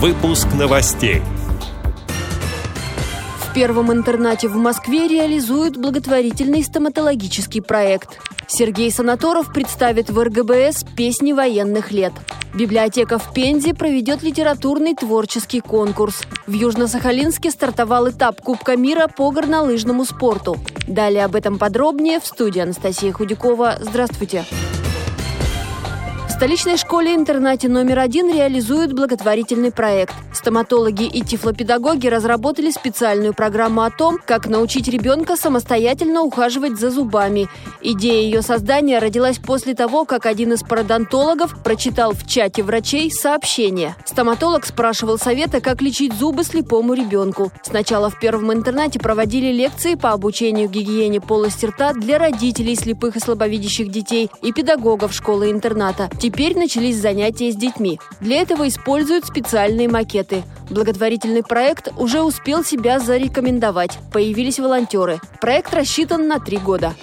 Выпуск новостей. В первом интернате в Москве реализуют благотворительный стоматологический проект. Сергей Санаторов представит в РГБС песни военных лет. Библиотека в Пензе проведет литературный творческий конкурс. В Южно-Сахалинске стартовал этап Кубка мира по горнолыжному спорту. Далее об этом подробнее в студии Анастасия Худякова. Здравствуйте. Здравствуйте столичной школе-интернате номер один реализуют благотворительный проект. Стоматологи и тифлопедагоги разработали специальную программу о том, как научить ребенка самостоятельно ухаживать за зубами. Идея ее создания родилась после того, как один из пародонтологов прочитал в чате врачей сообщение. Стоматолог спрашивал совета, как лечить зубы слепому ребенку. Сначала в первом интернате проводили лекции по обучению гигиене полости рта для родителей слепых и слабовидящих детей и педагогов школы-интерната. Теперь начались занятия с детьми. Для этого используют специальные макеты. Благотворительный проект уже успел себя зарекомендовать. Появились волонтеры. Проект рассчитан на три года.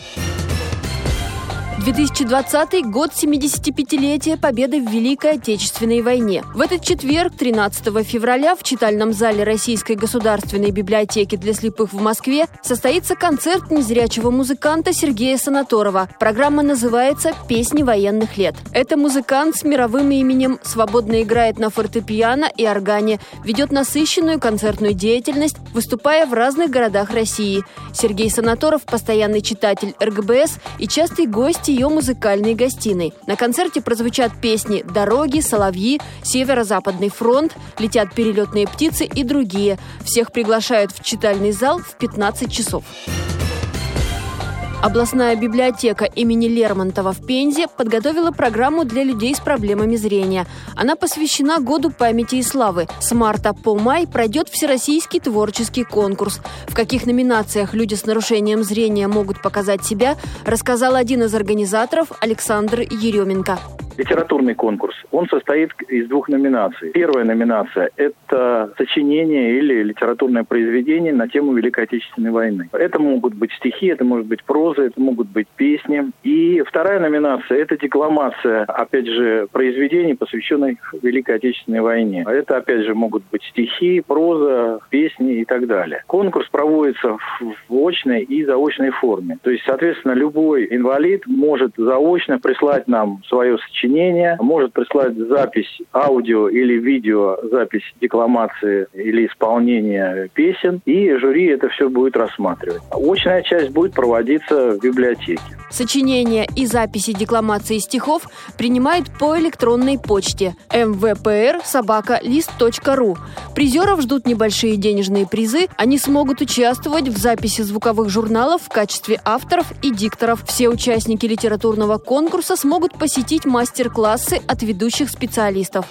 2020 год 75-летия победы в Великой Отечественной войне. В этот четверг, 13 февраля, в читальном зале Российской государственной библиотеки для слепых в Москве состоится концерт незрячего музыканта Сергея Санаторова. Программа называется «Песни военных лет». Это музыкант с мировым именем, свободно играет на фортепиано и органе, ведет насыщенную концертную деятельность, выступая в разных городах России. Сергей Санаторов – постоянный читатель РГБС и частый гость ее музыкальной гостиной. На концерте прозвучат песни «Дороги», «Соловьи», «Северо-Западный фронт», «Летят перелетные птицы» и другие. Всех приглашают в читальный зал в 15 часов. Областная библиотека имени Лермонтова в Пензе подготовила программу для людей с проблемами зрения. Она посвящена Году памяти и славы. С марта по май пройдет всероссийский творческий конкурс. В каких номинациях люди с нарушением зрения могут показать себя, рассказал один из организаторов Александр Еременко литературный конкурс. Он состоит из двух номинаций. Первая номинация – это сочинение или литературное произведение на тему Великой Отечественной войны. Это могут быть стихи, это может быть проза, это могут быть песни. И вторая номинация – это декламация, опять же, произведений, посвященных Великой Отечественной войне. Это, опять же, могут быть стихи, проза, песни и так далее. Конкурс проводится в очной и заочной форме. То есть, соответственно, любой инвалид может заочно прислать нам свое сочинение сочинения, может прислать запись аудио или видео, запись декламации или исполнения песен, и жюри это все будет рассматривать. Очная часть будет проводиться в библиотеке. Сочинения и записи декламации стихов принимают по электронной почте mvpr собака лист.ру. Призеров ждут небольшие денежные призы. Они смогут участвовать в записи звуковых журналов в качестве авторов и дикторов. Все участники литературного конкурса смогут посетить мастер мастер-классы от ведущих специалистов.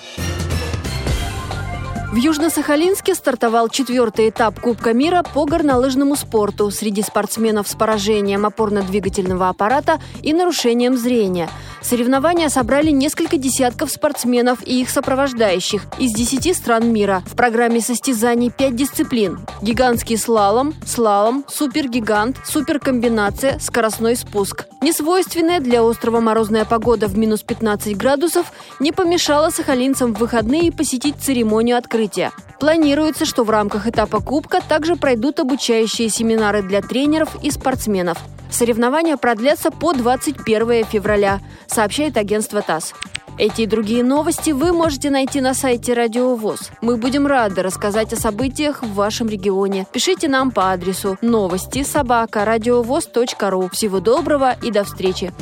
В Южно-Сахалинске стартовал четвертый этап Кубка мира по горнолыжному спорту среди спортсменов с поражением опорно-двигательного аппарата и нарушением зрения. Соревнования собрали несколько десятков спортсменов и их сопровождающих из 10 стран мира. В программе состязаний 5 дисциплин. Гигантский слалом, слалом, супергигант, суперкомбинация, скоростной спуск. Несвойственная для острова морозная погода в минус 15 градусов не помешала сахалинцам в выходные посетить церемонию открытия. Планируется, что в рамках этапа Кубка также пройдут обучающие семинары для тренеров и спортсменов. Соревнования продлятся по 21 февраля, сообщает агентство ТАСС. Эти и другие новости вы можете найти на сайте Радио ВОЗ. Мы будем рады рассказать о событиях в вашем регионе. Пишите нам по адресу новости собака ру. Всего доброго и до встречи!